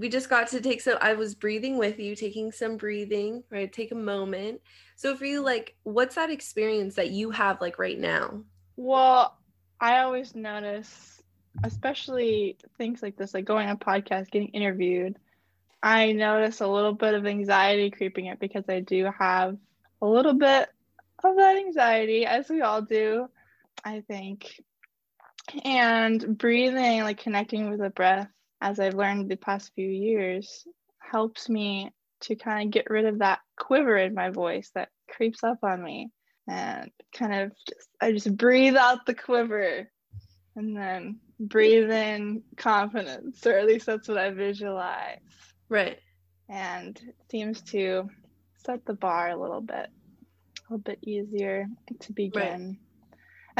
we just got to take some I was breathing with you, taking some breathing, right? Take a moment. So for you like what's that experience that you have like right now? Well, I always notice especially things like this like going on podcast, getting interviewed. I notice a little bit of anxiety creeping up because I do have a little bit of that anxiety as we all do, I think. And breathing, like connecting with the breath as I've learned the past few years, helps me to kind of get rid of that quiver in my voice that creeps up on me and kind of just I just breathe out the quiver and then breathe in confidence or at least that's what I visualize. Right. And it seems to set the bar a little bit a little bit easier to begin. Right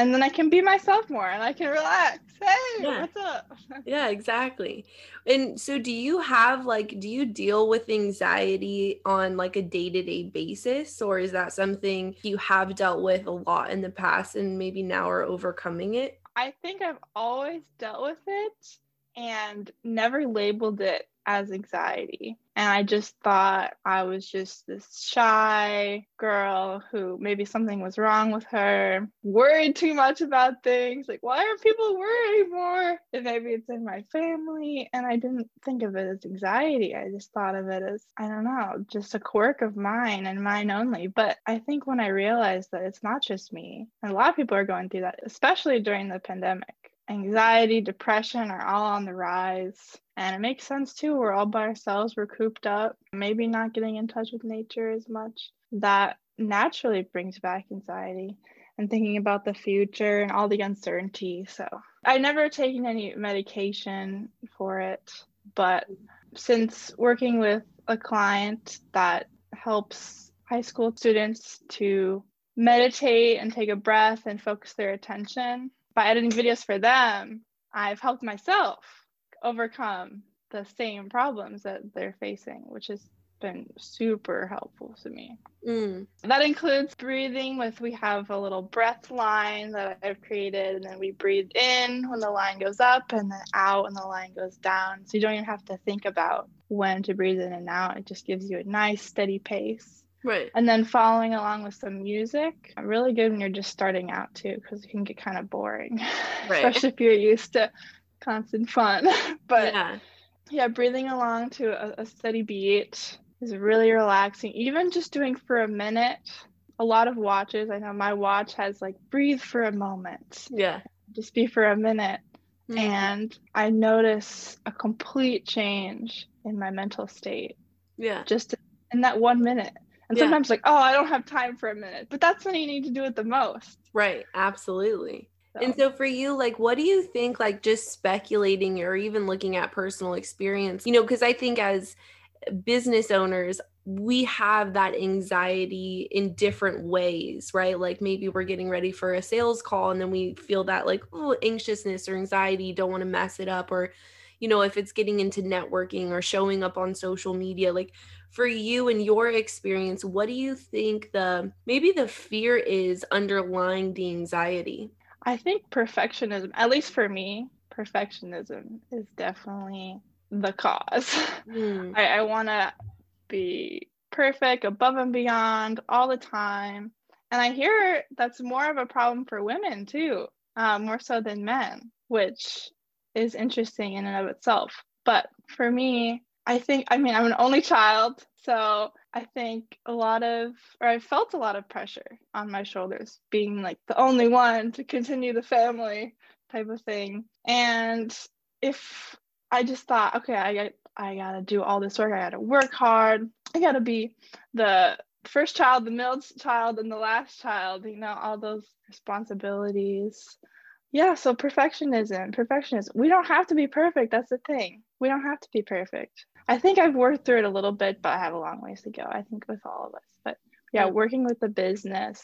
and then I can be myself more and I can relax. Hey, yeah. what's up? yeah, exactly. And so do you have like do you deal with anxiety on like a day-to-day basis or is that something you have dealt with a lot in the past and maybe now are overcoming it? I think I've always dealt with it and never labeled it as anxiety. And I just thought I was just this shy girl who maybe something was wrong with her, worried too much about things. Like, why are people worried more? And maybe it's in my family. And I didn't think of it as anxiety. I just thought of it as, I don't know, just a quirk of mine and mine only. But I think when I realized that it's not just me, and a lot of people are going through that, especially during the pandemic anxiety, depression are all on the rise. And it makes sense too. We're all by ourselves, we're cooped up, maybe not getting in touch with nature as much. That naturally brings back anxiety and thinking about the future and all the uncertainty. So I've never taken any medication for it, but since working with a client that helps high school students to meditate and take a breath and focus their attention, by editing videos for them, I've helped myself overcome the same problems that they're facing, which has been super helpful to me. Mm. That includes breathing with we have a little breath line that I've created and then we breathe in when the line goes up and then out when the line goes down. So you don't even have to think about when to breathe in and out. It just gives you a nice steady pace. Right. And then following along with some music, really good when you're just starting out too, because it can get kind of boring, right. especially if you're used to constant fun. but yeah. yeah, breathing along to a, a steady beat is really relaxing. Even just doing for a minute, a lot of watches, I know my watch has like breathe for a moment. Yeah. Just be for a minute. Mm-hmm. And I notice a complete change in my mental state. Yeah. Just in that one minute. And yeah. sometimes like, oh, I don't have time for a minute. But that's when you need to do it the most. Right. Absolutely. So. And so for you, like, what do you think, like, just speculating or even looking at personal experience, you know, because I think as business owners, we have that anxiety in different ways, right? Like maybe we're getting ready for a sales call and then we feel that like, oh, anxiousness or anxiety, don't want to mess it up. Or, you know, if it's getting into networking or showing up on social media, like for you and your experience, what do you think the maybe the fear is underlying the anxiety? I think perfectionism, at least for me, perfectionism is definitely the cause. Mm. I, I want to be perfect, above and beyond all the time. And I hear that's more of a problem for women too, uh, more so than men, which is interesting in and of itself. But for me, I think, I mean, I'm an only child. So I think a lot of, or I felt a lot of pressure on my shoulders, being like the only one to continue the family type of thing. And if I just thought, okay, I got, I gotta do all this work, I gotta work hard, I gotta be the first child, the middle child, and the last child, you know, all those responsibilities. Yeah, so perfectionism, perfectionism. We don't have to be perfect. That's the thing. We don't have to be perfect. I think I've worked through it a little bit, but I have a long ways to go. I think with all of us. But yeah, working with the business,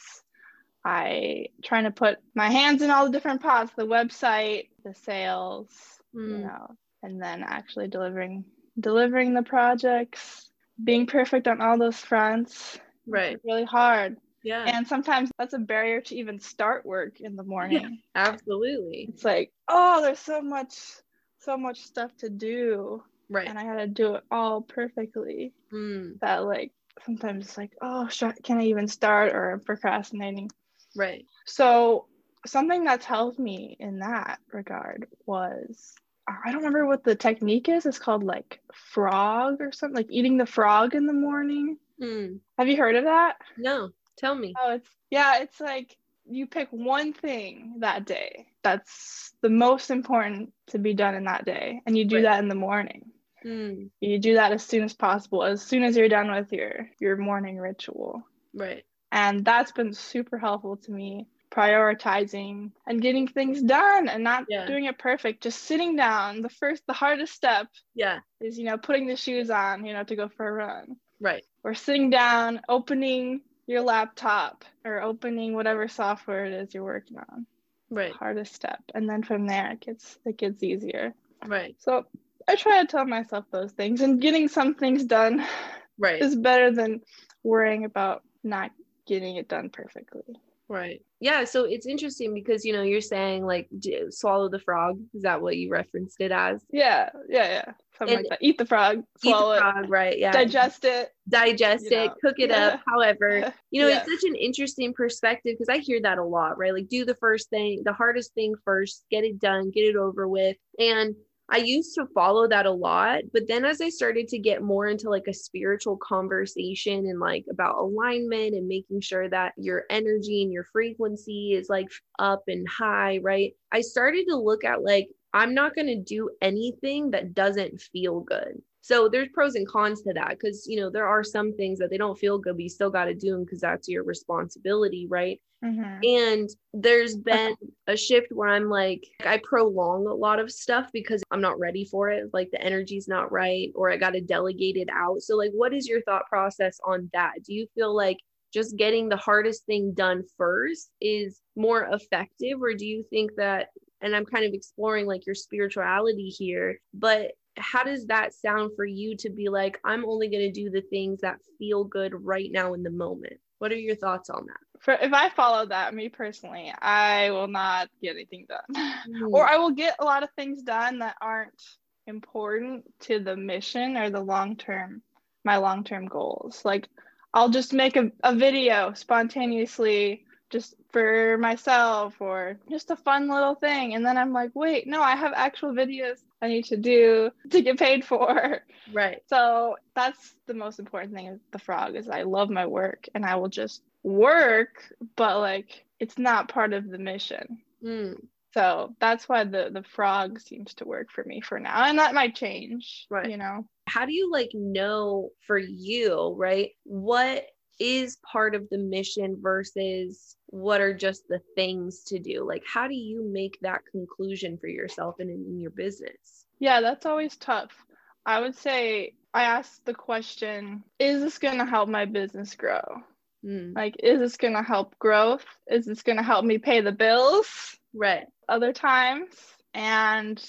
I trying to put my hands in all the different pots, the website, the sales, mm. you know, and then actually delivering delivering the projects, being perfect on all those fronts. Right. really hard. Yeah. And sometimes that's a barrier to even start work in the morning. Yeah, absolutely. It's like, oh, there's so much so much stuff to do Right. And I had to do it all perfectly. Mm. That like sometimes it's like, oh, can I even start or I'm procrastinating. Right. So something that's helped me in that regard was I don't remember what the technique is. It's called like frog or something, like eating the frog in the morning. Mm. Have you heard of that? No. Tell me. Oh, it's yeah, it's like you pick one thing that day that's the most important to be done in that day, and you do Right. that in the morning. Mm. You do that as soon as possible, as soon as you're done with your your morning ritual. Right. And that's been super helpful to me prioritizing and getting things done and not Yeah. doing it perfect just sitting down the first the hardest step Yeah. is you know putting the shoes on you know to go for a run Right. or sitting down opening your laptop or opening whatever software it is you're working on Right. hardest step and then from there it gets it gets easier Right. so i try to tell myself those things and getting some things done Right. is better than worrying about not getting it done perfectly Right. Yeah. So it's interesting because, you know, you're saying like d- swallow the frog. Is that what you referenced it as? yeah yeah yeah something And- like that eat the frog Eat swallow the it frog, right? Yeah. digest it Digest you it, know. cook it up. However, you know, Yeah. it's such an interesting perspective because I hear that a lot, right? Like, do the first thing, the hardest thing first, get it done, get it over with. And I used to follow that a lot. But then as I started to get more into like a spiritual conversation and like about alignment and making sure that your energy and your frequency is like up and high, right? I started to look at like, I'm not going to do anything that doesn't feel good. So there's pros and cons to that because you know there are some things that they don't feel good, but you still got to do them because that's your responsibility, right? Mhm. And there's been a shift where I'm like, I prolong a lot of stuff because I'm not ready for it. Like the energy's not right, or I got to delegate it out. So, like, what is your thought process on that? Do you feel like just getting the hardest thing done first is more effective, or do you think that? And I'm kind of exploring like your spirituality here, but how does that sound for you to be like, I'm only going to do the things that feel good right now in the moment? What are your thoughts on that? For, if I follow that, me personally, I will not get anything done. Mm. or I will get a lot of things done that aren't important to the mission or the long term, my long term goals. Like I'll just make a, a video spontaneously just for myself or just a fun little thing. And then I'm like, wait, no, I have actual videos I need to do to get paid for. Right. So that's the most important thing with the frog is I love my work and I will just work, but like it's not part of the mission. Mm, So that's why the the frog seems to work for me for now, and that might change. Right. You know. how do you like know for you, right? What is part of the mission versus what are just the things to do? Like, how do you make that conclusion for yourself and in, in your business? Yeah, that's always tough. I would say I ask the question: Is this going to help my business grow? Mm, Like, is this going to help growth? Is this going to help me pay the bills? right. Other times, and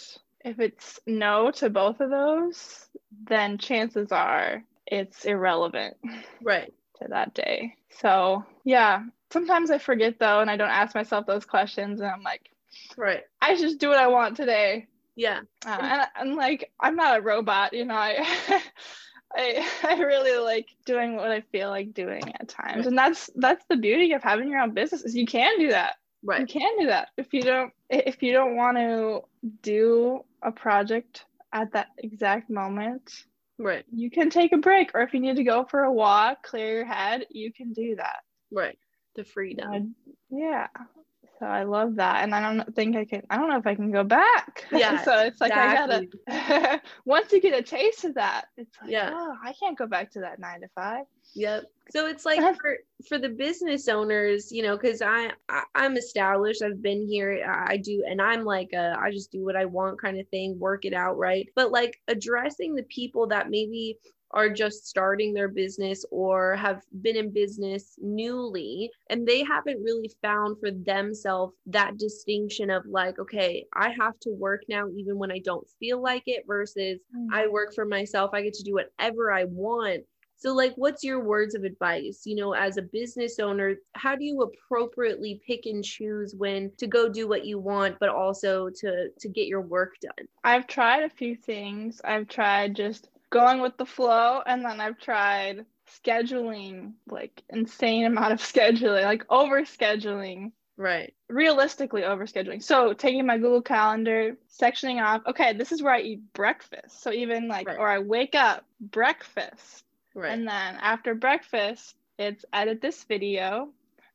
if it's no to both of those, then chances are it's irrelevant. Right. To that day. So, yeah, sometimes I forget though, and I don't ask myself those questions, and I'm like, Right. I just do what I want today. Yeah. Uh, and, and like, I'm not a robot, you know, I. I, I really like doing what I feel like doing at times. Right. And that's that's the beauty of having your own business is you can do that. You can do that. If you don't if you don't want to do a project at that exact moment, Right. you can take a break or if you need to go for a walk clear your head you can do that Right. The freedom. I- yeah so i love that and i don't think i can i don't know if i can go back Yeah, so it's like exactly. i gotta once you get a taste of that it's like Yeah. oh i can't go back to that nine to five Yep. So it's like for for the business owners, you know, because I, I I'm established. I've been here. I I do, and I'm like a I just do what I want kind of thing. Work it out, right? But like addressing the people that maybe are just starting their business or have been in business newly and they haven't really found for themselves that distinction of like okay i have to work now even when i don't feel like it versus mm. I work for myself. I get to do whatever I want. So, like, what's your words of advice? You know, as a business owner, how do you appropriately pick and choose when to go do what you want, but also to to get your work done? I've tried a few things. I've tried just going with the flow, and then I've tried scheduling like insane amount of scheduling, like over scheduling Right. Realistically, over scheduling. So taking my Google Calendar, sectioning off. Okay, this is where I eat breakfast. So even like, right. or I wake up, breakfast. Right. And then after breakfast, it's edit this video,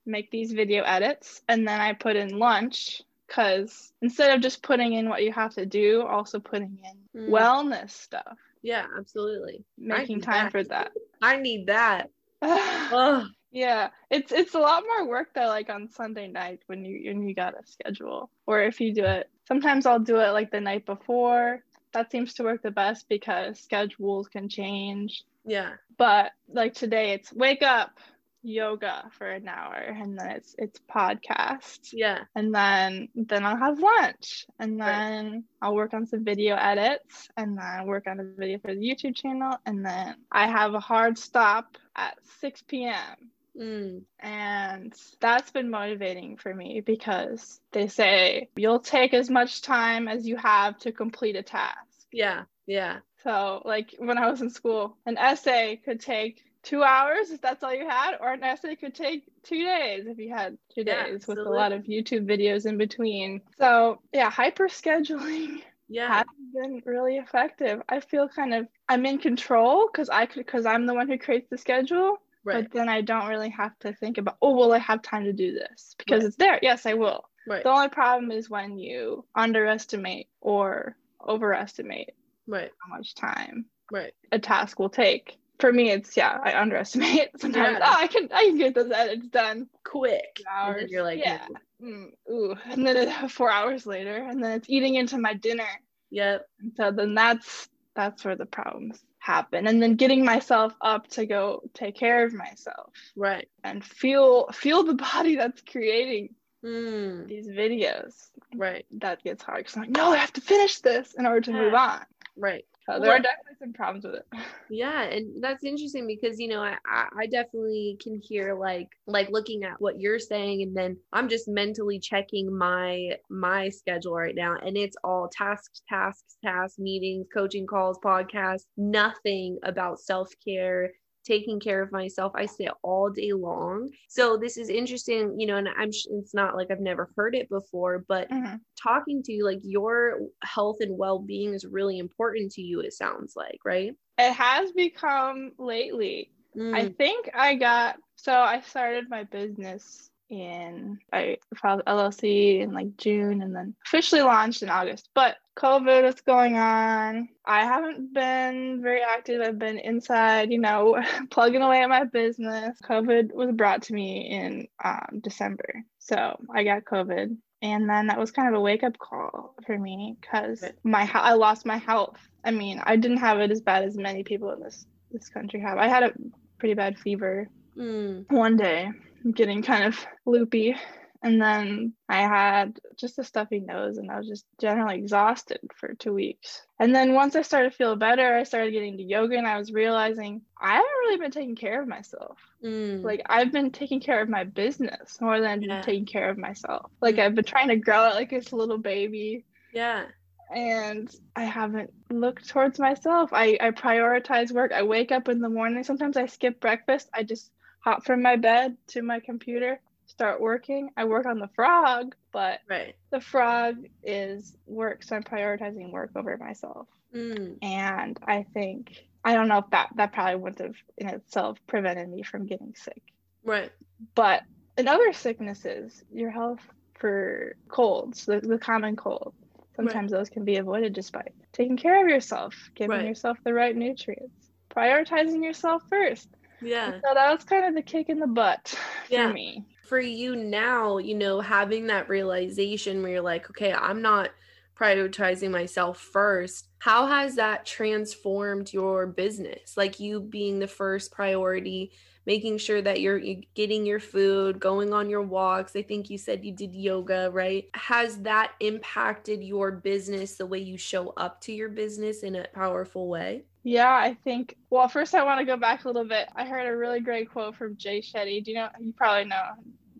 make these video edits, and then I put in lunch because instead of just putting in what you have to do, also putting in mm. wellness stuff. Yeah, absolutely. Making time that. for that. I need that. Yeah, it's it's a lot more work though, like on Sunday night when you when you got a schedule, or if you do it. Sometimes I'll do it like the night before. That seems to work the best because schedules can change. Yeah. But like today, it's wake up, yoga for an hour, and then it's it's podcast. Yeah. And then then I'll have lunch, and then right. I'll work on some video edits, and then work on a video for the YouTube channel, and then I have a hard stop at 6 p.m Mm. And that's been motivating for me because they say you'll take as much time as you have to complete a task. Yeah, yeah. So, like when I was in school, an essay could take two hours if that's all you had, or an essay could take two days if you had two yeah, days with a lot of YouTube videos in between. So, yeah, hyper scheduling. Yeah. Has been really effective. I feel kind of I'm in control because I could because I'm the one who creates the schedule. Right. But then I don't really have to think about, oh, will I have time to do this? Because right. it's there. Yes, I will. Right. The only problem is when you underestimate or overestimate right. how much time right. a task will take. For me, it's yeah, I underestimate. Sometimes yeah. oh, I can I can get those edits done quick. Hours. you're like, yeah, mm, ooh, and then it, four hours later, and then it's eating into my dinner. Yep. And so then that's that's where the problems happen and then getting myself up to go take care of myself right and feel feel the body that's creating mm. these videos right that gets hard because i'm like no i have to finish this in order to move on right so there are definitely some problems with it. Yeah, and that's interesting because you know I I definitely can hear like like looking at what you're saying, and then I'm just mentally checking my my schedule right now, and it's all tasks, tasks, tasks, meetings, coaching calls, podcasts, nothing about self care taking care of myself. I sit all day long. So this is interesting, you know, and I'm it's not like I've never heard it before, but mm-hmm. talking to you like your health and well-being is really important to you it sounds like, right? It has become lately. Mm. I think I got so I started my business in I filed LLC in like June and then officially launched in August. But COVID is going on. I haven't been very active. I've been inside, you know, plugging away at my business. COVID was brought to me in um, December. So I got COVID. And then that was kind of a wake up call for me because my I lost my health. I mean, I didn't have it as bad as many people in this this country have. I had a pretty bad fever mm. one day getting kind of loopy. And then I had just a stuffy nose and I was just generally exhausted for two weeks. And then once I started to feel better, I started getting to yoga and I was realizing I haven't really been taking care of myself. Mm. Like I've been taking care of my business more than yeah. taking care of myself. Like mm. I've been trying to grow it like it's a little baby. Yeah. And I haven't looked towards myself. I, I prioritize work. I wake up in the morning. Sometimes I skip breakfast. I just hop from my bed to my computer, start working. I work on the frog, but right. the frog is work, so I'm prioritizing work over myself. Mm. And I think I don't know if that that probably wouldn't have in itself prevented me from getting sick. Right. But in other sicknesses, your health for colds, the, the common cold, sometimes right. those can be avoided just by taking care of yourself, giving right. yourself the right nutrients, prioritizing yourself first. Yeah. So that was kind of the kick in the butt yeah. for me. For you now, you know, having that realization where you're like, okay, I'm not prioritizing myself first. How has that transformed your business? Like you being the first priority, making sure that you're, you're getting your food, going on your walks. I think you said you did yoga, right? Has that impacted your business the way you show up to your business in a powerful way? Yeah, I think. Well, first I want to go back a little bit. I heard a really great quote from Jay Shetty. Do you know? You probably know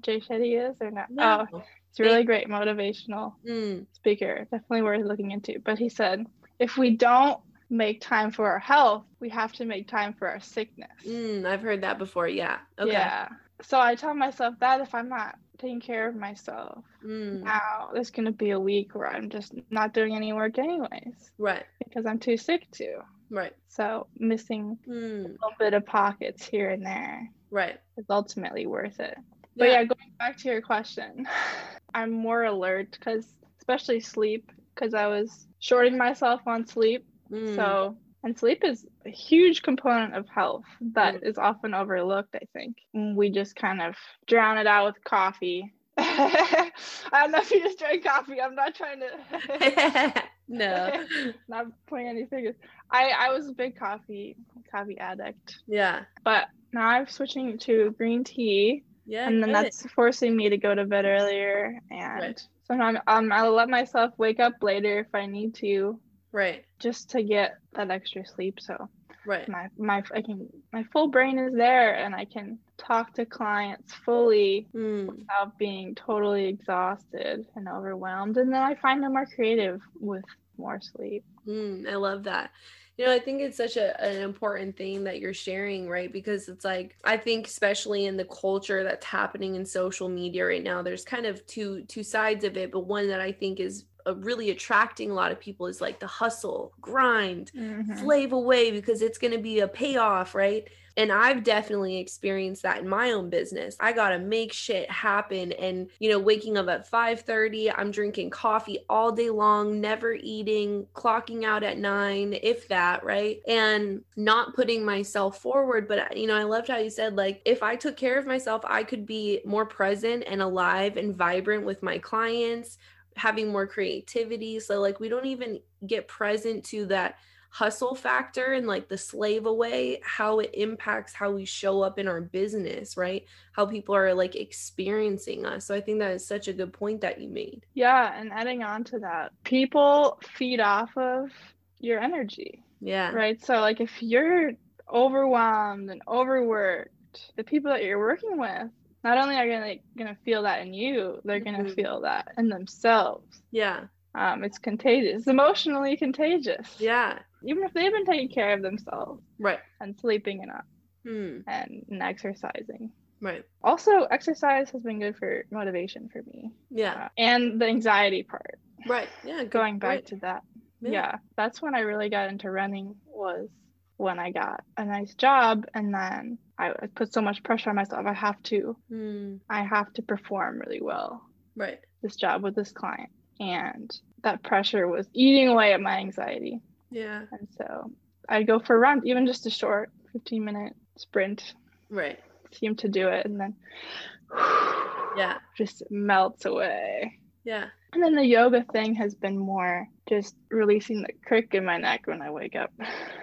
Jay Shetty is or not? No. Oh, it's a really great motivational mm. speaker. Definitely worth looking into. But he said, if we don't make time for our health, we have to make time for our sickness. Mm, I've heard that before. Yeah. Okay. Yeah. So I tell myself that if I'm not taking care of myself mm. now, there's going to be a week where I'm just not doing any work anyways. Right. Because I'm too sick to. Right. So missing mm. a little bit of pockets here and there. Right. Is ultimately worth it. But yeah, going back to your question, I'm more alert because, especially sleep, because I was shorting myself on sleep. Mm. So, and sleep is a huge component of health that mm. is often overlooked, I think. We just kind of drown it out with coffee. I don't know if you just drink coffee. I'm not trying to. no. not pointing any fingers. I I was a big coffee coffee addict. Yeah. But now I'm switching to green tea yeah. And then that's forcing me to go to bed earlier. And right. sometimes um, I'll let myself wake up later if I need to. Right. Just to get that extra sleep. So right. My my I can my full brain is there and I can talk to clients fully mm. without being totally exhausted and overwhelmed. And then I find I'm more creative with more sleep. Mm, I love that you know i think it's such a, an important thing that you're sharing right because it's like i think especially in the culture that's happening in social media right now there's kind of two two sides of it but one that i think is really attracting a lot of people is like the hustle grind mm-hmm. slave away because it's going to be a payoff right and I've definitely experienced that in my own business. I got to make shit happen and you know, waking up at 5:30, I'm drinking coffee all day long, never eating, clocking out at 9 if that, right? And not putting myself forward, but you know, I loved how you said like if I took care of myself, I could be more present and alive and vibrant with my clients, having more creativity. So like we don't even get present to that hustle factor and like the slave away, how it impacts how we show up in our business, right? How people are like experiencing us. So I think that is such a good point that you made. Yeah. And adding on to that, people feed off of your energy. Yeah. Right. So, like, if you're overwhelmed and overworked, the people that you're working with not only are gonna gonna feel that in you, they're gonna mm-hmm. feel that in themselves. Yeah. Um, it's contagious, it's emotionally contagious. Yeah even if they've been taking care of themselves right and sleeping enough mm. and, and exercising right also exercise has been good for motivation for me yeah uh, and the anxiety part right yeah going back to that yeah. yeah that's when i really got into running was when i got a nice job and then i put so much pressure on myself i have to mm. i have to perform really well right this job with this client and that pressure was eating away at my anxiety yeah. And so I'd go for a run, even just a short 15 minute sprint. Right. Seem to do it and then yeah, just melts away. Yeah. And then the yoga thing has been more just releasing the crick in my neck when I wake up.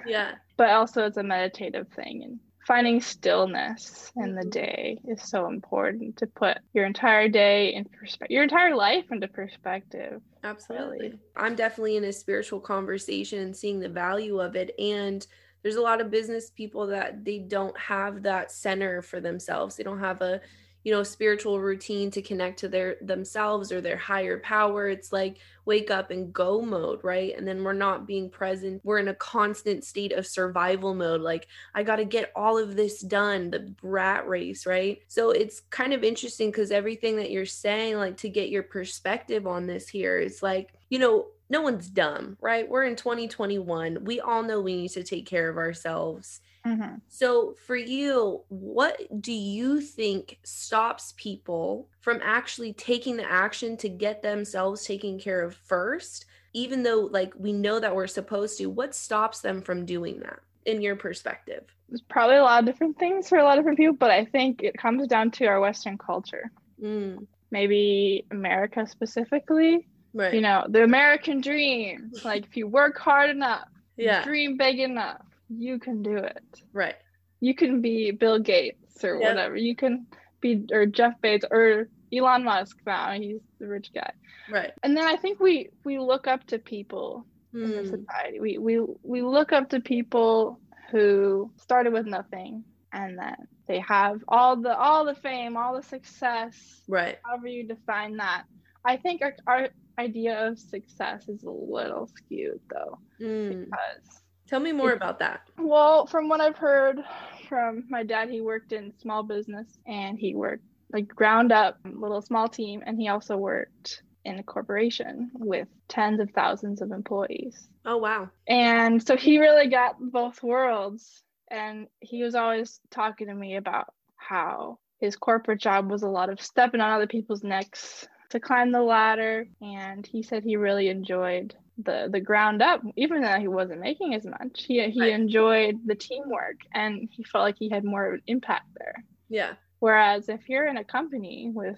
Yeah. But also it's a meditative thing and finding stillness in the mm-hmm. day is so important to put your entire day in perspective, your entire life into perspective. Absolutely. Really. I'm definitely in a spiritual conversation and seeing the value of it. And there's a lot of business people that they don't have that center for themselves. They don't have a you know spiritual routine to connect to their themselves or their higher power. It's like wake up and go mode right? And then we're not being present. We're in a constant state of survival mode. Like i got to get all of this done the rat race right? So it's kind of interesting because everything that you're saying like to get your perspective on this here is like you know no one's dumb right? We're in 2021 we all know we need to take care of ourselves Mm-hmm. So, for you, what do you think stops people from actually taking the action to get themselves taken care of first, even though, like, we know that we're supposed to? What stops them from doing that, in your perspective? There's probably a lot of different things for a lot of different people, but I think it comes down to our Western culture. Mm. Maybe America specifically. Right. You know, the American dream. Like if you work hard enough, yeah. dream big enough, you can do it. Right. You can be Bill Gates or Yeah. whatever. You can be or Jeff Bezos or Elon Musk now. He's the rich guy. Right. And then I think we we look up to people in the Mm, society. We we we look up to people who started with nothing and then they have all the all the fame, all the success, Right. however you define that. I think our, our idea of success is a little skewed though Mm. because Tell me more about that. well, from what I've heard from my dad, he worked in small business and he worked like ground up little small team and he also worked in a corporation with tens of thousands of employees. Oh wow. And so he really got both worlds. And he was always talking to me about how his corporate job was a lot of stepping on other people's necks to climb the ladder. And he said he really enjoyed the the ground up, even though he wasn't making as much. He he Right. enjoyed the teamwork and he felt like he had more of an impact there. Yeah. Whereas if you're in a company with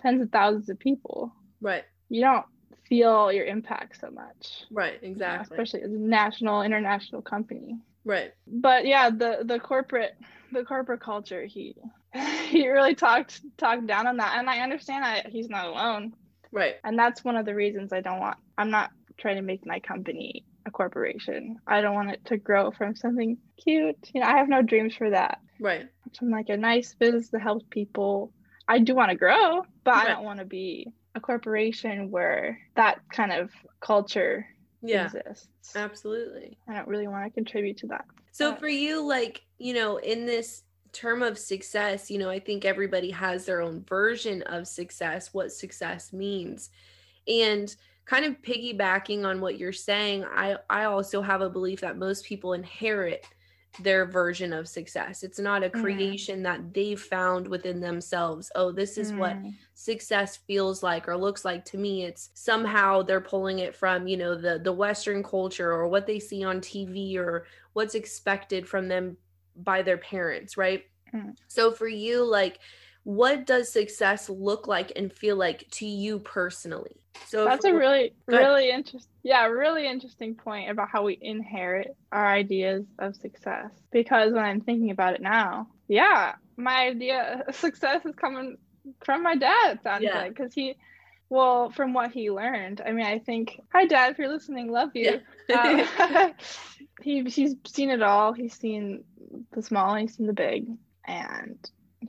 tens of thousands of people, Right. you don't feel your impact so much. Right. you know, Exactly. especially as a national, international company. Right. But yeah, the the corporate the corporate culture, he he really talked talked down on that, and I understand that he's not alone, Right. and that's one of the reasons I don't want. I'm not trying to make my company a corporation. I don't want it to grow from something cute. You know, I have no dreams for that. Right. From like a nice business that helps people. I do want to grow, but I don't want to be a corporation where that kind of culture Yeah. exists. Absolutely. I don't really want to contribute to that. So Uh, for you, like, you know, in this term of success, you know, I think everybody has their own version of success, what success means. And kind of piggybacking on what you're saying, I I also have a belief that most people inherit their version of success. It's not a Mm. creation that they've found within themselves. Oh, this is what Mm. success feels like or looks like to me it's somehow they're pulling it from you know the the western culture or what they see on tv or what's expected from them by their parents right Mm. so for you like what does success look like and feel like to you personally so That's a really, really interesting, yeah, really interesting point about how we inherit our ideas of success. Because when I'm thinking about it now, yeah, my idea of success is coming from my dad. It sounds Yeah. like because he, well, from what he learned. I mean, I think, hi, dad, if you're listening, love you. Um, he he's seen it all. He's seen the small, he's seen the big, and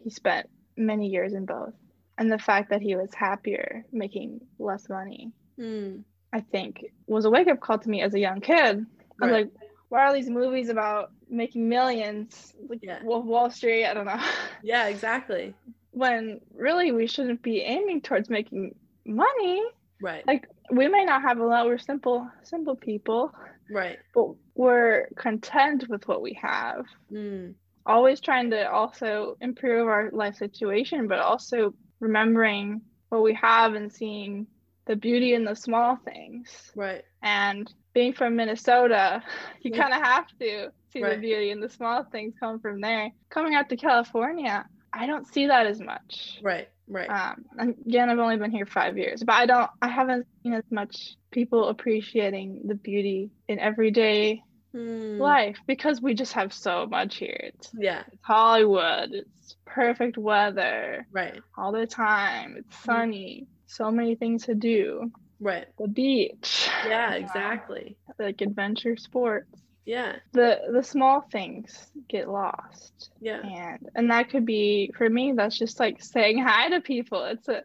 he spent many years in both. And the fact that he was happier making less money, Hmm, I think, was a wake up call to me as a young kid. I was Right. like, why are these movies about making millions? Like Yeah. Wolf Wall Street, I don't know. yeah exactly when really we shouldn't be aiming towards making money. right Like we may not have a lot, we're simple simple people, right but we're content with what we have. Hmm, always trying to also improve our life situation, but also remembering what we have and seeing the beauty in the small things. right And being from Minnesota, you kind of have to see Right. the beauty in the small things come from there. Coming out to California, I don't see that as much. right right Um, and again, I've only been here five years, but I don't, I haven't seen as much people appreciating the beauty in everyday Hmm, life because we just have so much here. It's yeah it's Hollywood. It's perfect weather right all the time. It's sunny. So many things to do. right The beach. yeah exactly Like adventure sports. yeah The the small things get lost. yeah And and that could be for me that's just like saying hi to people. It's a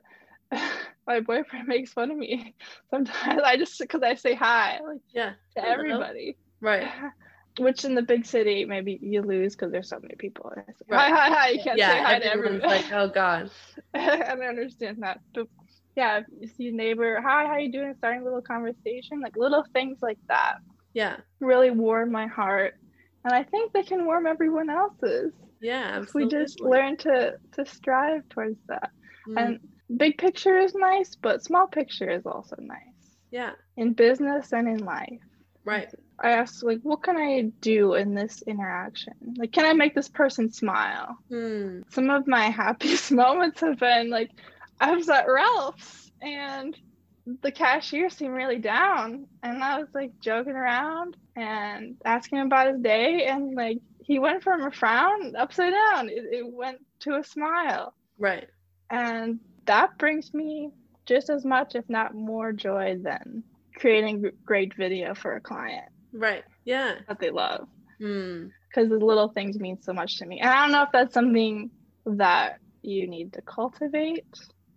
my boyfriend makes fun of me sometimes. I just because I say hi like yeah to everybody. Right Which in the big city maybe you lose because there's so many people. It's like, Right. Hi, hi, hi! You can't yeah say hi to everyone. like oh god I don't understand that. But yeah, if you see a neighbor, hi, how you doing? Starting a little conversation, like little things like that yeah really warm my heart. And I think they can warm everyone else's yeah if we just learn to to strive towards that. Mm, And big picture is nice, but small picture is also nice yeah in business and in life. Right I asked like, what can I do in this interaction? Like, can I make this person smile? Hmm. some of my happiest moments have been like I was at Ralph's and the cashier seemed really down and I was like joking around and asking him about his day and like he went from a frown upside down. It, it went to a smile. Right. And that brings me just as much, if not more, joy than creating great video for a client. Right. Yeah. That they love. Hmm. Because the little things mean so much to me. And I don't know if that's something that you need to cultivate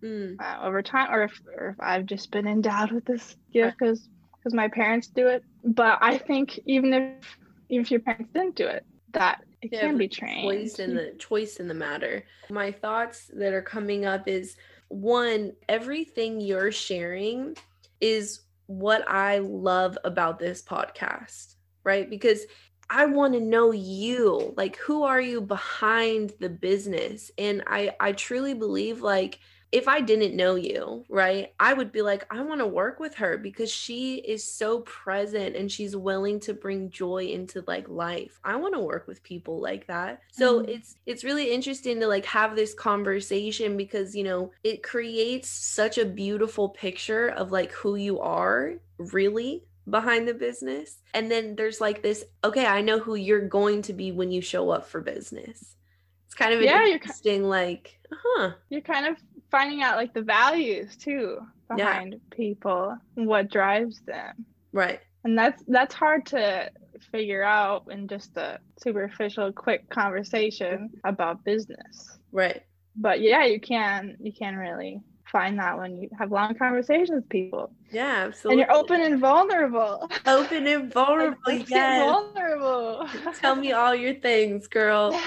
Mm. uh, over time, or if, or if I've just been endowed with this gift because because my parents do it. But I think even if even if your parents didn't do it, that it Yeah, can be trained. choice in the choice in the matter. My thoughts that are coming up is one, everything you're sharing is what I love about this podcast, right? Because I want to know you. Like who are you behind the business? And I I truly believe like if I didn't know you, right, I would be like, I want to work with her because she is so present and she's willing to bring joy into like life. I want to work with people like that. So Mhm. it's it's really interesting to like have this conversation because you know it creates such a beautiful picture of like who you are really behind the business. And then there's like this, okay, I know who you're going to be when you show up for business. It's kind of an Yeah, you're interesting, like, huh. You're kind of finding out like the values too Yeah. behind people, what drives them. Right. and that's that's hard to figure out in just a superficial quick conversation about business Right. but yeah you can you can really find that when you have long conversations with people Yeah, absolutely. and you're open and vulnerable open and vulnerable. Yes. vulnerable Tell me all your things, girl.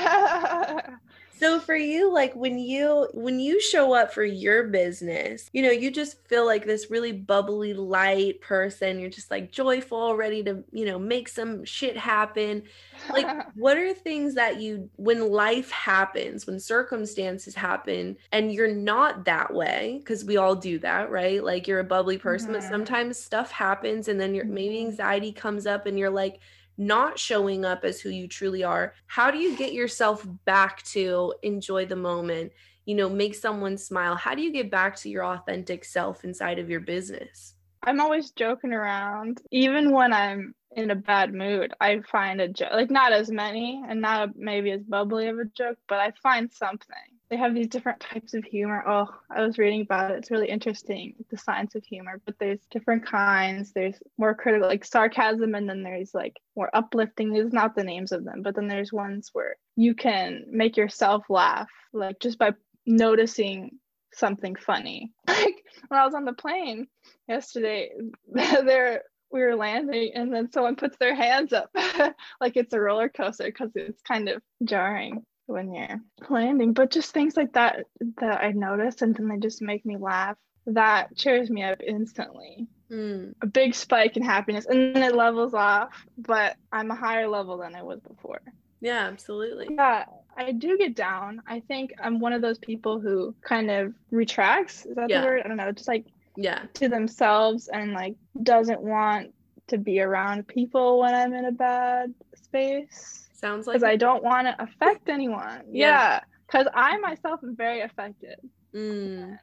So for you, like when you when you show up for your business, you know, you just feel like this really bubbly, light person. You're just like joyful, ready to, you know, make some shit happen. Like what are things that you when life happens, when circumstances happen and you're not that way, because we all do that, right? Like you're a bubbly person, but Mhm. sometimes stuff happens and then you're maybe Mhm. anxiety comes up and you're like not showing up as who you truly are how do you get yourself back to enjoy the moment? You know make someone smile. How do you get back to your authentic self inside of your business? I'm always joking around. Even when i'm in a bad mood i find a joke like not as many and not a, maybe as bubbly of a joke but i find something they have these different types of humor. Oh i was reading about it. It's really interesting the science of humor but there's different kinds. There's more critical like sarcasm and then there's like more uplifting. These are not the names of them but then there's ones where you can make yourself laugh like just by noticing something funny. Like when i was on the plane yesterday there we were landing and then someone puts their hands up. Like it's a roller coaster because it's kind of jarring when you're landing but just things like that that i notice and then they just make me laugh that cheers me up instantly. Mm, a big spike in happiness and then it levels off but i'm a higher level than i was before. Yeah absolutely. Yeah i do get down. I think i'm one of those people who kind of retracts. Is that Yeah. the word? I don't know. Just like yeah. to themselves and like doesn't want to be around people when I'm in a bad space sounds like because I don't want to affect anyone. Yeah. Yeah, because I myself am very affected. mm,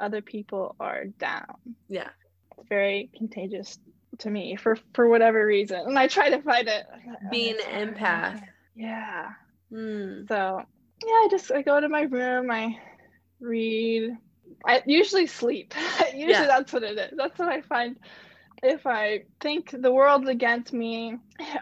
Other people are down. yeah It's very contagious to me for for whatever reason, and I try to fight it. Being an empath. Yeah. mm, So yeah, I just I go to my room, I read. I usually sleep. usually Yeah. that's what it is. That's what I find. If I think the world's against me,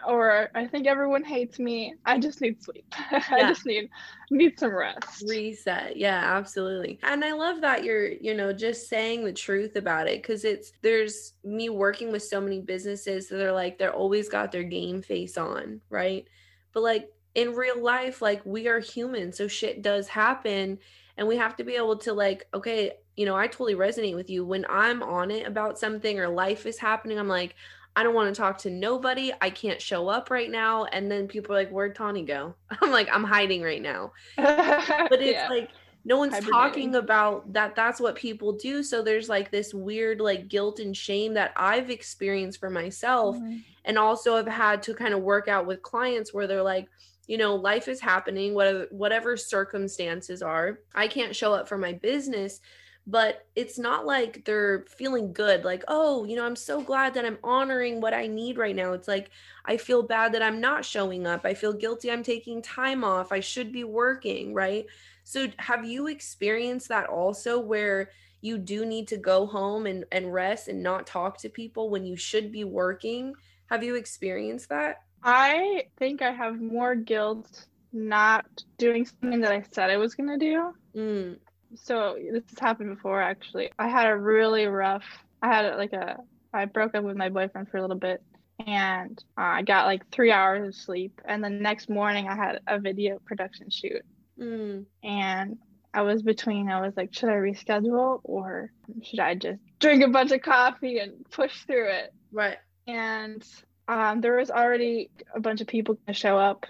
or I think everyone hates me, I just need sleep. I just need need some rest. reset yeah absolutely and i love that you're you know just saying the truth about it because it's there's me working with so many businesses that are like they're always got their game face on right but like in real life like we are human so shit does happen and we have to be able to like okay you know i totally resonate with you when i'm on it about something or life is happening i'm like I don't want to talk to nobody. I can't show up right now. And then people are like, Where'd Tawny go? I'm like, I'm hiding right now but it's Yeah. like no one's talking about that that's what people do so there's like this weird like guilt and shame that i've experienced for myself Mhm. and also have had to kind of work out with clients where they're like you know life is happening whatever whatever circumstances are i can't show up for my business but it's not like they're feeling good like oh you know i'm so glad that i'm honoring what i need right now. It's like i feel bad that i'm not showing up. I feel guilty i'm taking time off. I should be working right? So have you experienced that also where you do need to go home and, and rest and not talk to people when you should be working? Have you experienced that? I think i have more guilt not doing something that i said i was going to do mm so this has happened before actually. I had a really rough I had like a I broke up with my boyfriend for a little bit and uh, I got like 3 hours of sleep and the next morning I had a video production shoot. Mm. And I was between I was like should I reschedule or should I just drink a bunch of coffee and push through it? Right. And um, there was already a bunch of people to show up.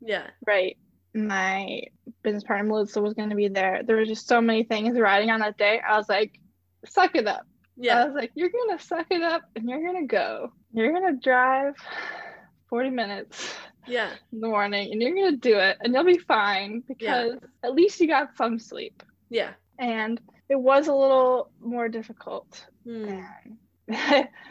Yeah. Right my business partner Melissa was going to be there. There were just so many things riding on that day. I was like, suck it up. Yeah. I was like, you're going to suck it up and you're going to go. You're going to drive 40 minutes. Yeah. In the morning and you're going to do it and you'll be fine because yeah. at least you got some sleep. Yeah. And it was a little more difficult. Hmm.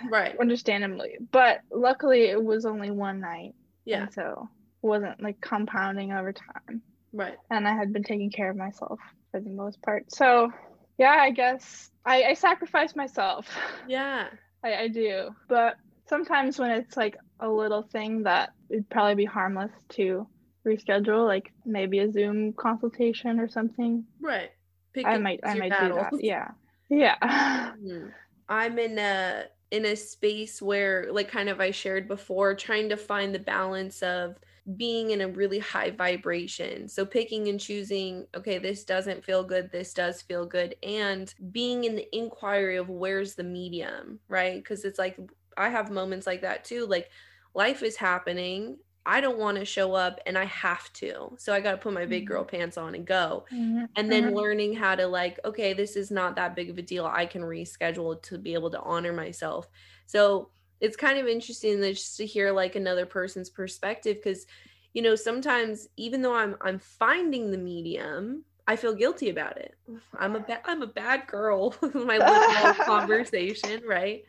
right. Understandably. But luckily it was only one night. Yeah. So wasn't like compounding over time. Right. And I had been taking care of myself for the most part. So yeah, I guess I, I sacrifice myself. Yeah. I, I do. But sometimes when it's like a little thing that would probably be harmless to reschedule, like maybe a Zoom consultation or something. Right. Pick I might I might battles. do that. Yeah. Yeah. Mm-hmm. I'm in a in a space where like kind of I shared before trying to find the balance of being in a really high vibration. So picking and choosing, okay, this doesn't feel good, this does feel good, and being in the inquiry of where's the medium, right? Because it's like I have moments like that too. Like life is happening. I don't want to show up and I have to. So I got to put my big girl mm-hmm. pants on and go. Mm-hmm. And then mm-hmm. learning how to, like, okay, this is not that big of a deal. I can reschedule to be able to honor myself. So it's kind of interesting just to hear like another person's perspective because you know sometimes even though i'm i'm finding the medium i feel guilty about it. I'm a bad i'm a bad girl my little conversation right?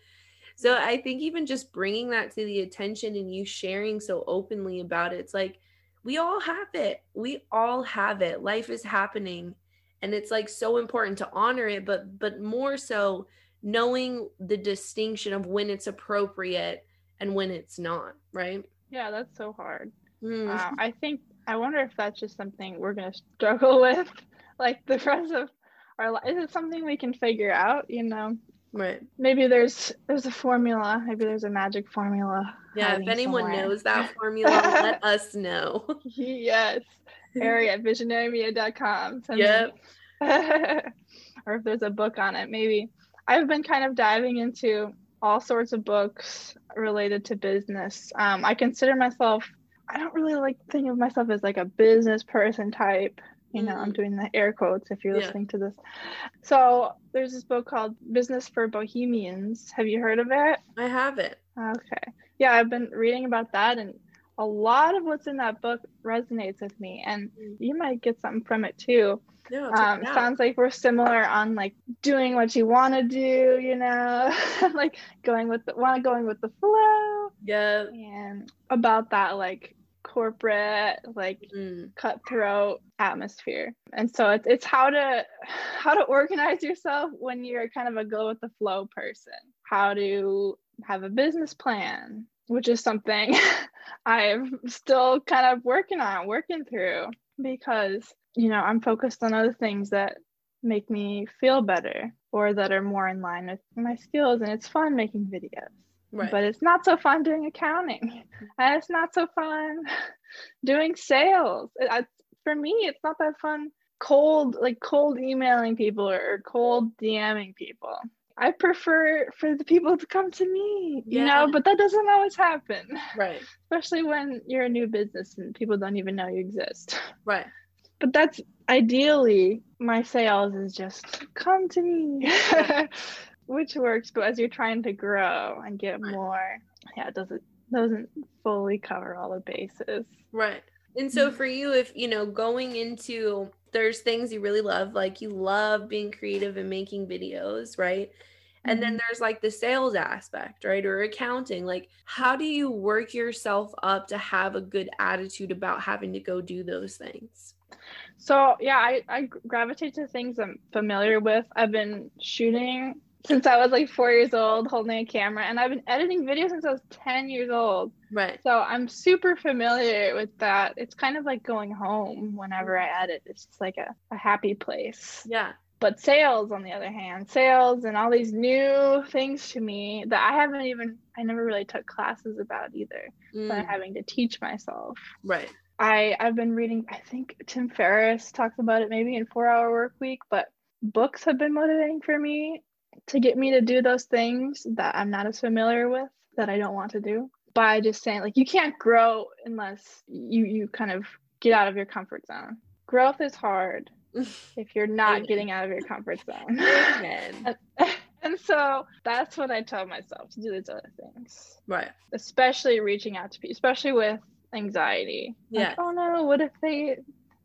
So i think even just bringing that to the attention and you sharing so openly about it it's like we all have it. We all have it. Life is happening and it's like so important to honor it but but more so knowing the distinction of when it's appropriate and when it's not, right? Yeah, that's so hard. Mm. Uh, I think I wonder if that's just something we're gonna struggle with, like the rest of our life. Is it something we can figure out? You know, right? Maybe there's there's a formula. Maybe there's a magic formula. Yeah, if anyone somewhere. knows that formula, let us know. yes, Ari at visionarymedia.com. Yep. or if there's a book on it, maybe. I've been kind of diving into all sorts of books related to business. Um, I consider myself, I don't really like think of myself as like a business person type. You know, mm-hmm. I'm doing the air quotes if you're yeah. listening to this. So there's this book called Business for Bohemians. Have you heard of it? I have it. Okay. Yeah, I've been reading about that and a lot of what's in that book resonates with me and mm. you might get something from it too. Yeah, um, sounds like we're similar on like doing what you want to do, you know, like going with the want going with the flow. Yeah. And about that like corporate like mm. cutthroat atmosphere. And so it's it's how to how to organize yourself when you're kind of a go with the flow person. How to have a business plan, which is something I'm still kind of working on, working through because you know, I'm focused on other things that make me feel better or that are more in line with my skills. And it's fun making videos. Right. But it's not so fun doing accounting. And it's not so fun doing sales. It, I, for me, it's not that fun cold, like cold emailing people or, or cold DMing people. I prefer for the people to come to me, you know, but that doesn't always happen. Right. Especially when you're a new business and people don't even know you exist. Right. But that's ideally my sales is just come to me. Which works but as you're trying to grow and get more yeah it doesn't doesn't fully cover all the bases. Right And so mm-hmm. for you, if you know, going into there's things you really love, like you love being creative and making videos, right? And then mm-hmm. there's like the sales aspect, right? Or accounting. Like, how do you work yourself up to have a good attitude about having to go do those things? So, yeah, I, I gravitate to things I'm familiar with. I've been shooting since I was like four years old, holding a camera, and I've been editing videos since I was 10 years old. Right. So I'm super familiar with that. It's kind of like going home whenever I edit. It's just like a, a happy place. Yeah. But sales, on the other hand, sales and all these new things to me that I haven't even, I never really took classes about either. Mm. So I'm having to teach myself. Right. I, I've been reading, I think Tim Ferriss talks about it maybe in Four Hour Work Week, but books have been motivating for me to get me to do those things that I'm not as familiar with that I don't want to do by just saying like you can't grow unless you you kind of get out of your comfort zone. Growth is hard if you're not Amen. getting out of your comfort zone. and, and so that's what I tell myself to do these other things. Right. Especially reaching out to people, especially with anxiety. Yeah. Like, oh no, what if they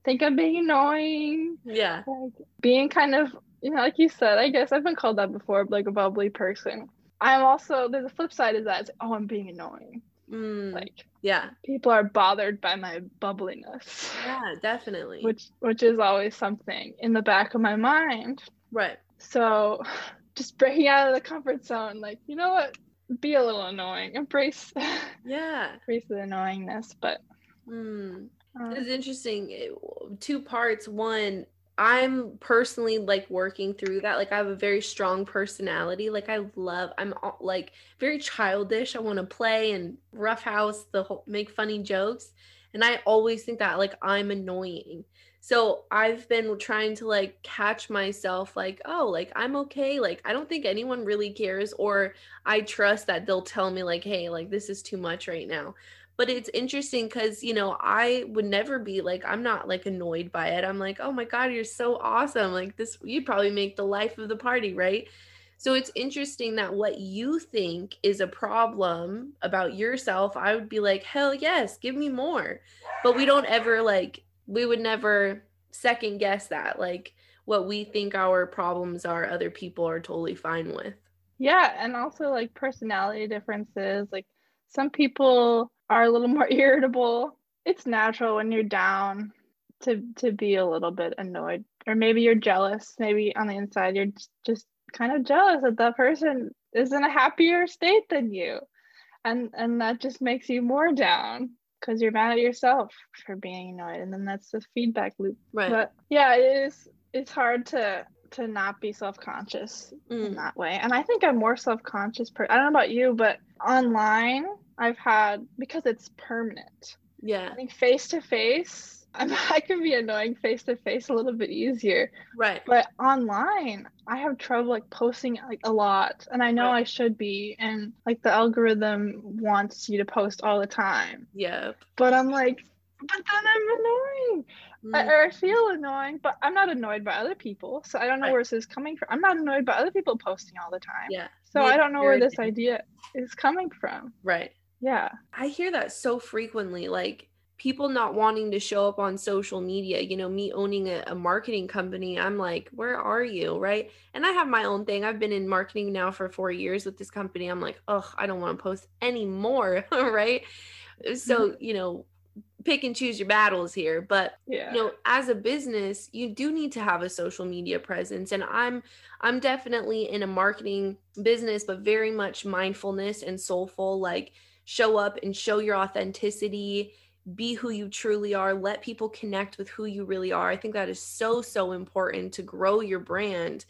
think I'm being annoying? Yeah. Like being kind of you know, like you said, I guess I've been called that before, like a bubbly person. I'm also there's a flip side of that. It's, oh, I'm being annoying. Mm, like yeah, people are bothered by my bubbliness. Yeah, definitely. Which which is always something in the back of my mind. Right. So just breaking out of the comfort zone, like, you know what? Be a little annoying. Embrace Yeah. embrace the annoyingness. But mm. Um, it's interesting. Two parts. One, I'm personally like working through that. Like I have a very strong personality. Like I love I'm like very childish. I want to play and roughhouse the whole make funny jokes. And I always think that like I'm annoying. So I've been trying to like catch myself like, oh, like I'm okay. Like I don't think anyone really cares or I trust that they'll tell me like, hey, like this is too much right now but it's interesting because you know i would never be like i'm not like annoyed by it. I'm like oh my god you're so awesome. Like this you'd probably make the life of the party right? So it's interesting that what you think is a problem about yourself i would be like hell yes give me more. But we don't ever like we would never second guess that like what we think our problems are other people are totally fine with. Yeah and also like personality differences like some people are a little more irritable. It's natural when you're down to to be a little bit annoyed or maybe you're jealous. Maybe on the inside you're just kind of jealous that that person is in a happier state than you. And and that just makes you more down because you're mad at yourself for being annoyed and then that's the feedback loop. Right. But yeah, it is it's hard to to not be self-conscious mm. in that way. And I think I'm more self-conscious per I don't know about you, but online I've had because it's permanent. Yeah. I think face to face, I can be annoying face to face a little bit easier. Right. But online, I have trouble like posting like a lot, and I know right. I should be, and like the algorithm wants you to post all the time. Yep. But I'm like, but then I'm annoying. Mm. I, or I feel annoying, but I'm not annoyed by other people. So I don't know right. where this is coming from. I'm not annoyed by other people posting all the time. Yeah. So I don't know where this idea is coming from. Right. Yeah. I hear that so frequently. Like people not wanting to show up on social media, you know, me owning a, a, marketing company, I'm like, where are you? Right. And I have my own thing. I've been in marketing now for four years with this company. I'm like, oh, I don't want to post anymore. right. So, mm-hmm. you know, pick and choose your battles here but yeah. you know as a business you do need to have a social media presence and i'm i'm definitely in a marketing business but very much mindfulness and soulful like show up and show your authenticity be who you truly are let people connect with who you really are. I think that is so so important to grow your brand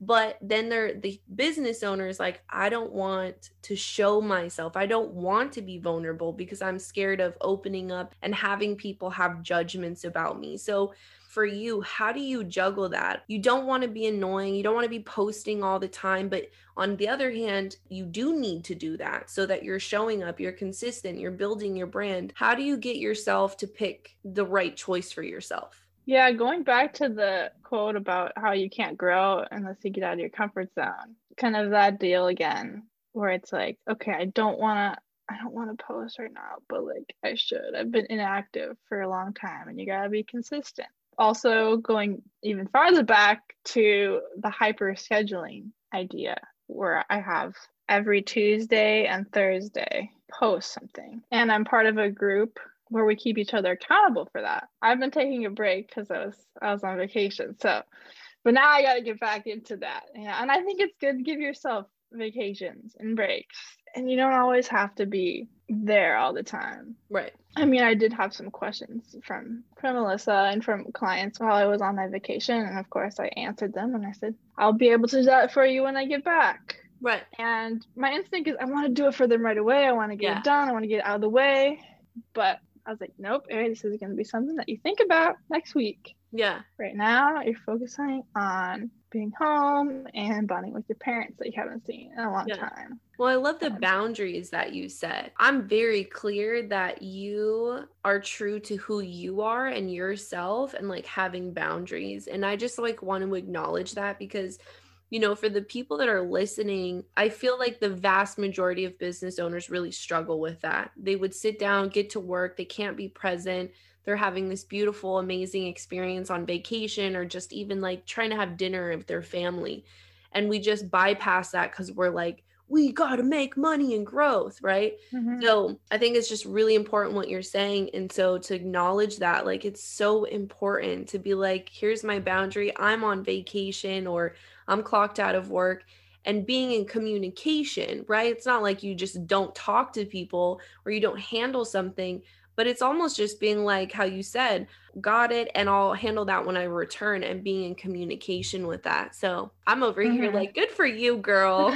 but then they're the business owner is like i don't want to show myself i don't want to be vulnerable because i'm scared of opening up and having people have judgments about me so for you, how do you juggle that? You don't want to be annoying. You don't want to be posting all the time. But on the other hand, you do need to do that so that you're showing up, you're consistent, you're building your brand. How do you get yourself to pick the right choice for yourself? Yeah, going back to the quote about how you can't grow unless you get out of your comfort zone, kind of that deal again, where it's like, okay, I don't want to I don't want to post right now, but like I should. I've been inactive for a long time and you got to be consistent. Also, going even farther back to the hyper scheduling idea, where I have every Tuesday and Thursday post something. And I'm part of a group where we keep each other accountable for that. I've been taking a break because I was I was on vacation. So but now I gotta get back into that. Yeah. And I think it's good to give yourself vacations and breaks. And you don't always have to be there all the time. Right. I mean, I did have some questions from from Melissa and from clients while I was on my vacation, and of course, I answered them and I said, "I'll be able to do that for you when I get back." Right. And my instinct is, I want to do it for them right away. I want to get yeah. it done. I want to get it out of the way. But I was like, nope, this is going to be something that you think about next week. Yeah. Right now, you're focusing on being home and bonding with your parents that you haven't seen in a long yeah. time. Well, I love the um, boundaries that you set. I'm very clear that you are true to who you are and yourself and like having boundaries. And I just like want to acknowledge that because you know, for the people that are listening, I feel like the vast majority of business owners really struggle with that. They would sit down, get to work, they can't be present they're having this beautiful, amazing experience on vacation or just even like trying to have dinner with their family. And we just bypass that because we're like, we got to make money and growth, right? Mm-hmm. So I think it's just really important what you're saying. And so to acknowledge that, like, it's so important to be like, here's my boundary. I'm on vacation or I'm clocked out of work and being in communication, right? It's not like you just don't talk to people or you don't handle something, but it's almost just being like how you said got it and i'll handle that when i return and being in communication with that. So i'm over mm-hmm. here like good for you girl.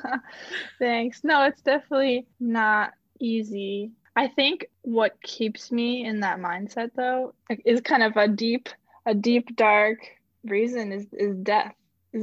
Thanks. No it's definitely not easy. I think what keeps me in that mindset though is kind of a deep a deep dark reason is is death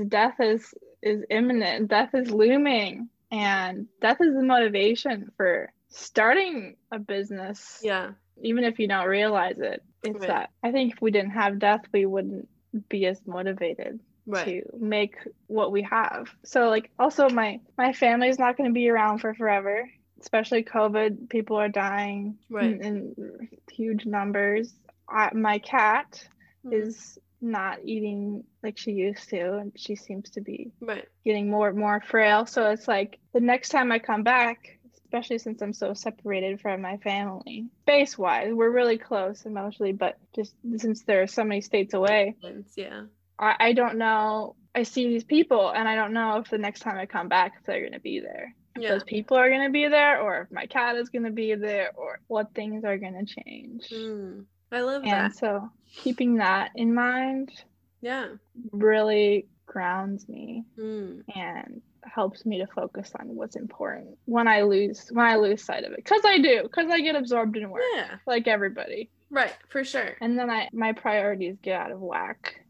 death is is imminent death is looming and death is the motivation for starting a business yeah even if you don't realize it it's right. that i think if we didn't have death we wouldn't be as motivated right. to make what we have so like also my my family's not going to be around for forever especially covid people are dying right. in, in huge numbers I, my cat mm-hmm. is not eating like she used to and she seems to be right. getting more and more frail so it's like the next time i come back especially since I'm so separated from my family. Space wise, we're really close emotionally, but just since there are so many states away, yeah, I, I don't know. I see these people, and I don't know if the next time I come back, if they're going to be there. If yeah. those people are going to be there, or if my cat is going to be there, or what things are going to change. Mm, I love and that. And so keeping that in mind, yeah, really grounds me. Mm. And helps me to focus on what's important when I lose when I lose sight of it. Cause I do, cause I get absorbed in work. Yeah. Like everybody. Right, for sure. And then I my priorities get out of whack.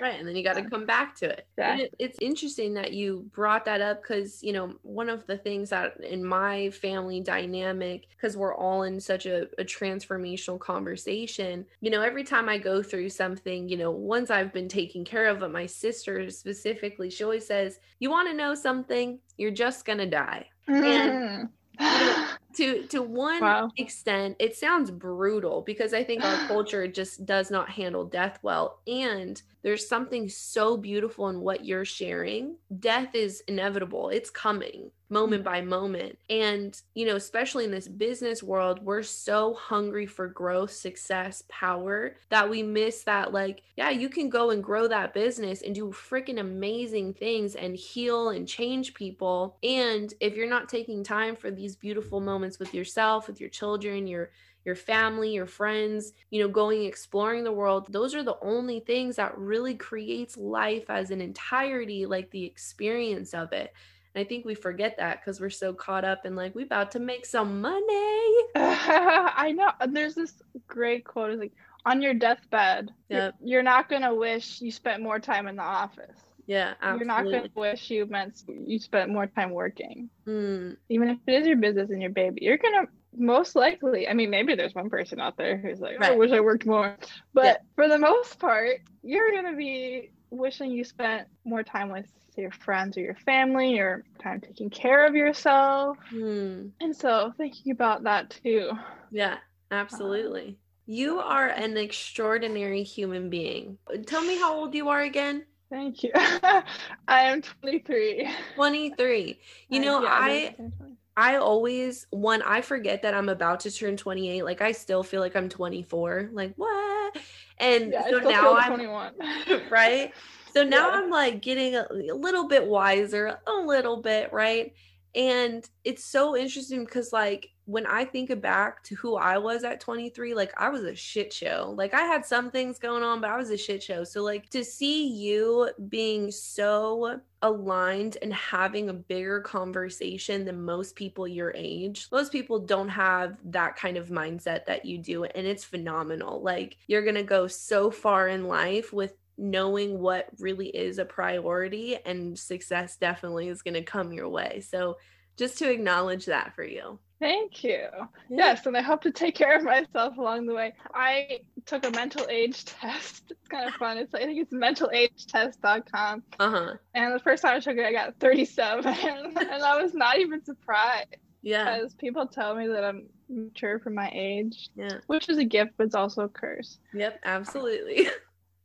Right and then you got to come back to it, it it's interesting that you brought that up because you know one of the things that in my family dynamic because we're all in such a, a transformational conversation you know every time i go through something you know once i've been taken care of but my sister specifically she always says you want to know something? You're just gonna die. Mm. and to to one wow. extent it sounds brutal because i think our culture just does not handle death well and there's something so beautiful in what you're sharing. Death is inevitable. It's coming moment mm-hmm. by moment. And, you know, especially in this business world, we're so hungry for growth, success, power that we miss that, like, yeah, you can go and grow that business and do freaking amazing things and heal and change people. And if you're not taking time for these beautiful moments with yourself, with your children, your your family, your friends, you know, going exploring the world. Those are the only things that really creates life as an entirety, like the experience of it. I think we forget that because we're so caught up in like we about to make some money. I know. There's this great quote it's like on your deathbed, yep. you're, you're not gonna wish you spent more time in the office. Yeah, absolutely. You're not gonna wish you meant you spent more time working. Mm. Even if it is your business and your baby, you're gonna most likely. I mean, maybe there's one person out there who's like, right. I wish I worked more, but yeah. for the most part, you're gonna be wishing you spent more time with your friends or your family or time taking care of yourself. Hmm. And so thinking about that too. Yeah, absolutely. You are an extraordinary human being. Tell me how old you are again. Thank you. I am 23. 23. You Uh, know, yeah, I I'm 23. I always when I forget that I'm about to turn 28, like I still feel like I'm 24. Like what? And yeah, so now I'm 21. right? So now Yeah. I'm like getting a, a little bit wiser, a little bit, right? And it's so interesting because, like, when I think back to who I was at 23, like, I was a shit show. Like, I had some things going on, but I was a shit show. So, like, to see you being so aligned and having a bigger conversation than most people your age, most people don't have that kind of mindset that you do. And it's phenomenal. Like, you're going to go so far in life with knowing what really is a priority and success definitely is going to come your way. So just to acknowledge that for you. Thank you. Yes, and I hope to take care of myself along the way. I took a mental age test. It's kind of fun. It's I think it's mentalagetest.com. Uh-huh. And the first time I took it, I got 37, and I was not even surprised Yeah. because people tell me that I'm mature for my age, Yeah. which is a gift, but it's also a curse. Yep, absolutely.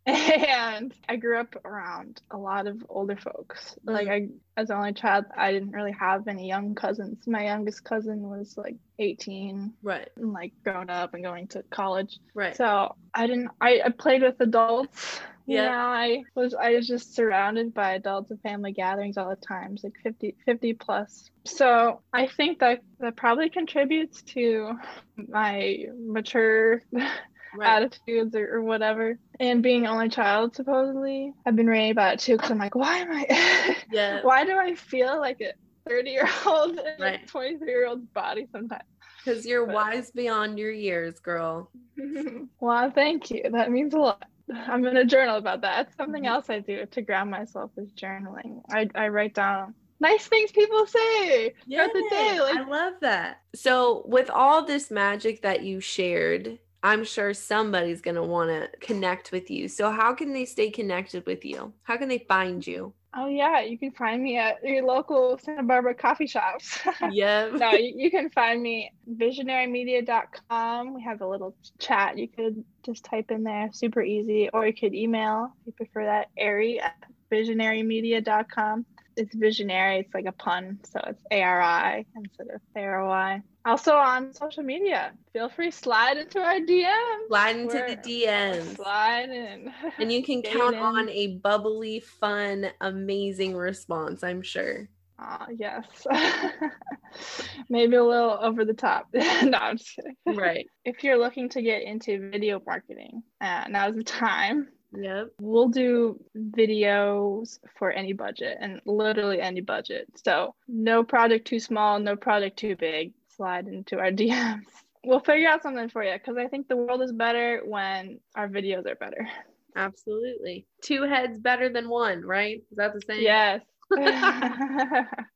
and I grew up around a lot of older folks. Like mm. I, as an only child, I didn't really have any young cousins. My youngest cousin was like 18 right. and like grown up and going to college. Right. So I didn't. I, I played with adults. You Yeah. know, I was I was just surrounded by adults and family gatherings all the times, like 50, 50 plus. So I think that that probably contributes to my mature right. attitudes or, or whatever. And being only child, supposedly, I've been reading about it too. Because I'm like, why am I? Yeah. why do I feel like a 30 year old in Right. a 23 year old's body sometimes? Cuz you're But- wise beyond your years, girl. well, thank you. That means a lot. I'm going to journal about that. It's something mm-hmm. else I do to ground myself is journaling. I, I write down nice things people say throughout the day. Like, I love that. So, with all this magic that you shared, I'm sure somebody's going to want to connect with you. So, how can they stay connected with you? How can they find you? oh, yeah, you can find me at your local Santa Barbara coffee shops. Yeah. no, you, you can find me visionarymedia.com. We have a little chat. You could just type in there, super easy, or you could email if you prefer that, Ari at visionarymedia.com. It's visionary, it's like a pun, so it's A R I instead of A R Y. Also on social media, feel free slide into our DMs. Slide into We're- the DMs. Slide in. And you can count in. on a bubbly, fun, amazing response, I'm sure. Ah, yes. Maybe a little over the top. no, I'm just kidding. Right. if you're looking to get into video marketing, uh, now's the time. Yep. We'll do videos for any budget and literally any budget. So, no project too small, no project too big. Slide into our DMs. We'll figure out something for you because I think the world is better when our videos are better. Absolutely. Two heads better than one, right? Is that the same? Yes.